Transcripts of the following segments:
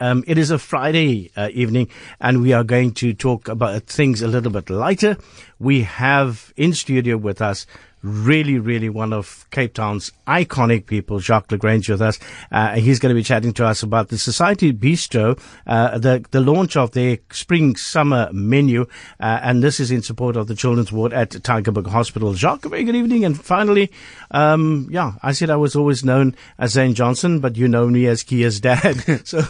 Um, it is a Friday uh, evening, and we are going to talk about things a little bit lighter. We have in studio with us really, really one of Cape Town's iconic people, Jacques Lagrange, with us. Uh, he's going to be chatting to us about the Society Bistro, uh, the the launch of their spring summer menu, uh, and this is in support of the children's ward at Tygerberg Hospital. Jacques, a very good evening, and finally, um, yeah, I said I was always known as Zane Johnson, but you know me as Kia's dad. so,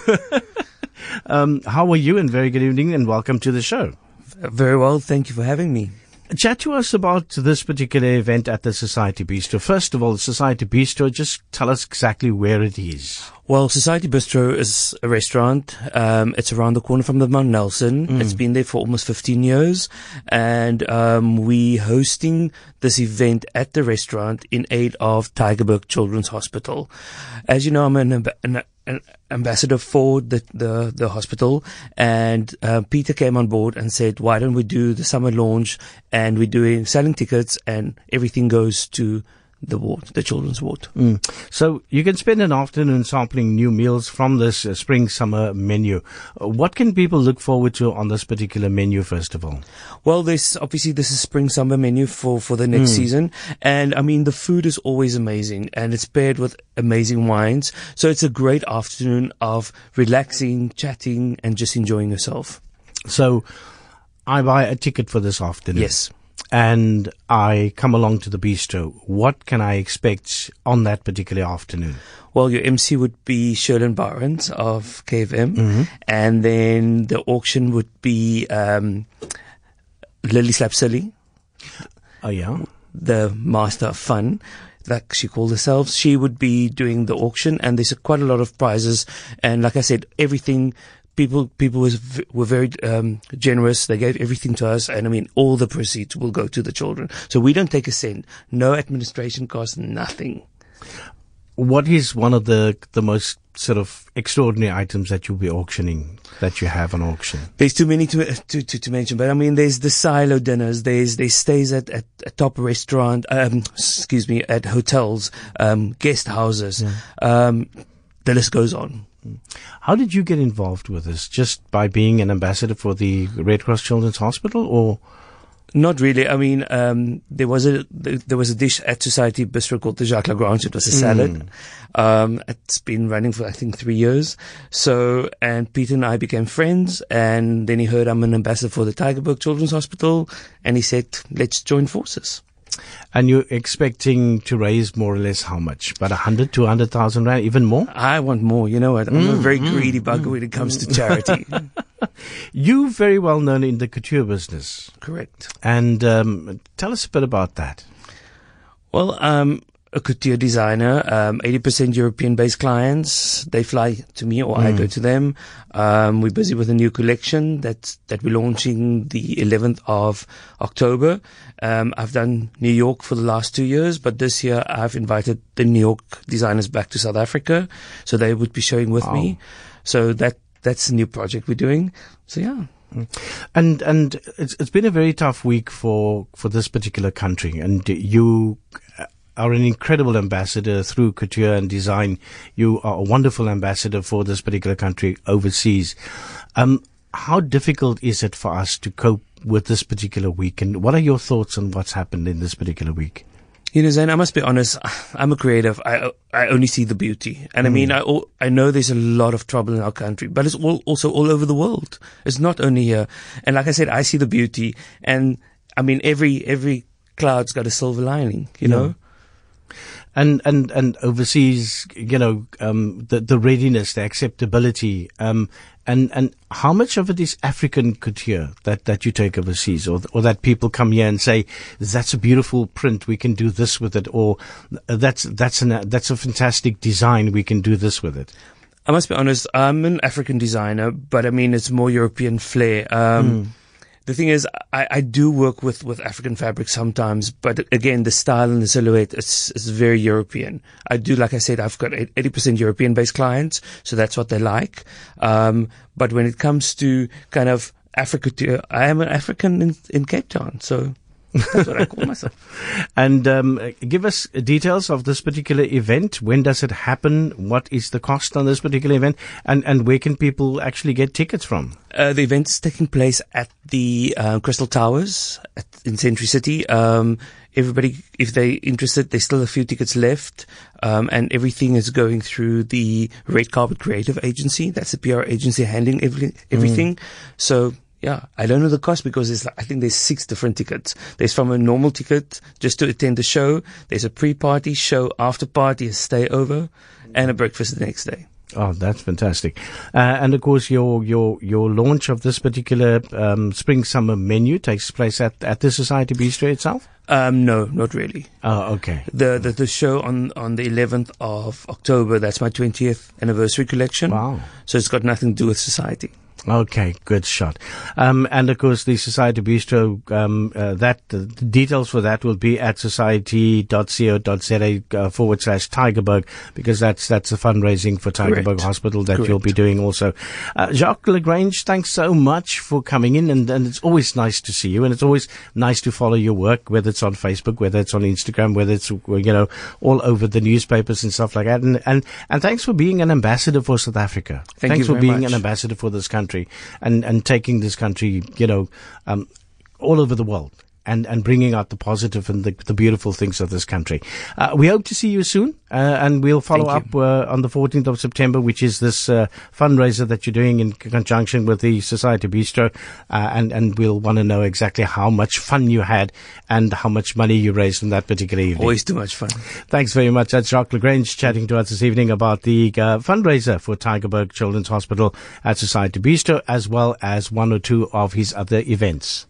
um, how are you? And very good evening, and welcome to the show. Very well, thank you for having me. Chat to us about this particular event at the Society Bistro. First of all, the Society Bistro, just tell us exactly where it is. Well, Society Bistro is a restaurant. Um, it's around the corner from the Mount Nelson. Mm. It's been there for almost 15 years. And um, we hosting this event at the restaurant in aid of Tygerberg Children's Hospital. As you know, I'm an, an, an ambassador for the, the, the hospital. And uh, Peter came on board and said, why don't we do the summer launch? And we're doing selling tickets and everything goes to the ward, the children's ward. Mm. So you can spend an afternoon sampling new meals from this uh, spring summer menu. Uh, what can people look forward to on this particular menu, first of all? Well, this obviously this is spring summer menu for for the next mm. season, and I mean the food is always amazing, and it's paired with amazing wines. So it's a great afternoon of relaxing, chatting, and just enjoying yourself. So. I buy a ticket for this afternoon. Yes and I come along to the bistro, what can I expect on that particular afternoon? Well, your MC would be Sherlyn Barnes of KFM, mm-hmm. and then the auction would be um, Lily Slapsilly. Oh, yeah. The master of fun like she called herself, she would be doing the auction and there's quite a lot of prizes. And like I said, everything people people was were very um, generous. They gave everything to us, and I mean, all the proceeds will go to the children. So we don't take a cent. No administration costs, nothing. What is one of the the most sort of extraordinary items that you'll be auctioning that you have on auction? There's too many to to, to, to mention, but I mean, there's the silo dinners. There's there's stays at, at a top restaurant. Um, excuse me, at hotels, um, guest houses. Yeah. Um, the list goes on. How did you get involved with this? Just by being an ambassador for the Red Cross Children's Hospital, or? Not really. I mean, um, there was a there was a dish at Society Bistro called the Jacques Lagrange. It was a salad. Mm. Um, it's been running for I think three years. So, and Peter and I became friends. And then he heard I'm an ambassador for the Tygerberg Children's Hospital, and he said, "Let's join forces." And you're expecting to raise more or less how much? About a hundred, two hundred thousand rand, even more? I want more. You know what? I'm mm, a very mm, greedy mm, when it comes to charity. you very well known in the couture business. Correct. And um, tell us a bit about that. Well, um, a couture designer, um, 80% European based clients. They fly to me or mm. I go to them. Um, we're busy with a new collection that, that we're launching the 11th of October. Um, I've done New York for the last two years, but this year I've invited the New York designers back to South Africa. So they would be showing with wow. me. So that, that's a new project we're doing. So yeah. Mm. And and it's it's been a very tough week for for this particular country, and you are an incredible ambassador through couture and design. You are a wonderful ambassador for this particular country overseas. Um, how difficult is it for us to cope with this particular week? And what are your thoughts on what's happened in this particular week? You know, Zane, I must be honest. I'm a creative. I I only see the beauty, and mm. I mean, I I know there's a lot of trouble in our country, but it's all, also all over the world. It's not only here. And like I said, I see the beauty, and I mean, every every cloud's got a silver lining. You yeah. know and and and overseas, you know, um, the the readiness, the acceptability, um, and and how much of it is African couture that that you take overseas, or or that people come here and say that's a beautiful print, we can do this with it, or that's that's an that's a fantastic design, we can do this with it. I must be honest, I'm an African designer, but I mean it's more European flair. Um, mm the thing is, I, I do work with, with African fabric sometimes, but again, the style and the silhouette is, is very European. I do, like I said, I've got 80% European based clients, so that's what they like. Um, but when it comes to kind of Africa, I am an African in, in Cape Town, so. That's what I call myself. And um, give us details of this particular event. When does it happen? What is the cost on this particular event? And, and where can people actually get tickets from? Uh, the event is taking place at the uh, Crystal Towers at, in Century City. Um, everybody, if they're interested, there's still a few tickets left, um, and everything is going through the Red Carpet Creative Agency. That's the PR agency handling every, everything. So yeah, I don't know the cost because there's, I think there's six different tickets. There's from a normal ticket just to attend the show. There's a pre-party show, after party, a stay over, and a breakfast the next day. Oh, that's fantastic! Uh, and of course, your your your launch of this particular um, spring summer menu takes place at, at the Society Bistro itself. Um, no, not really. Oh, okay. The, the the show on on the 11th of October. That's my 20th anniversary collection. Wow. So it's got nothing to do with society. Okay, good shot. Um, and of course, the Society Bistro, um, uh, that, the details for that will be at society.co.za uh, forward slash Tygerberg because that's, that's the fundraising for Tygerberg Correct. Hospital that Correct. you'll be doing also. Uh, Jacques Lagrange, thanks so much for coming in and, and it's always nice to see you and it's always nice to follow your work, whether it's on Facebook, whether it's on Instagram, whether it's, you know, all over the newspapers and stuff like that. And, and, and thanks for being an ambassador for South Africa. Thank thanks you for being much. an ambassador for this country and, and taking this country, you know, um, all over the world and, and bringing out the positive and the, the beautiful things of this country. Uh, we hope to see you soon, uh, and we'll follow up uh, on the 14th of September, which is this uh, fundraiser that you're doing in conjunction with the Society Bistro, uh, and and we'll want to know exactly how much fun you had and how much money you raised from that particular evening. Always too much fun. Thanks very much. That's Jacques Lagrange chatting to us this evening about the uh, fundraiser for Tygerberg Children's Hospital at Society Bistro, as well as one or two of his other events.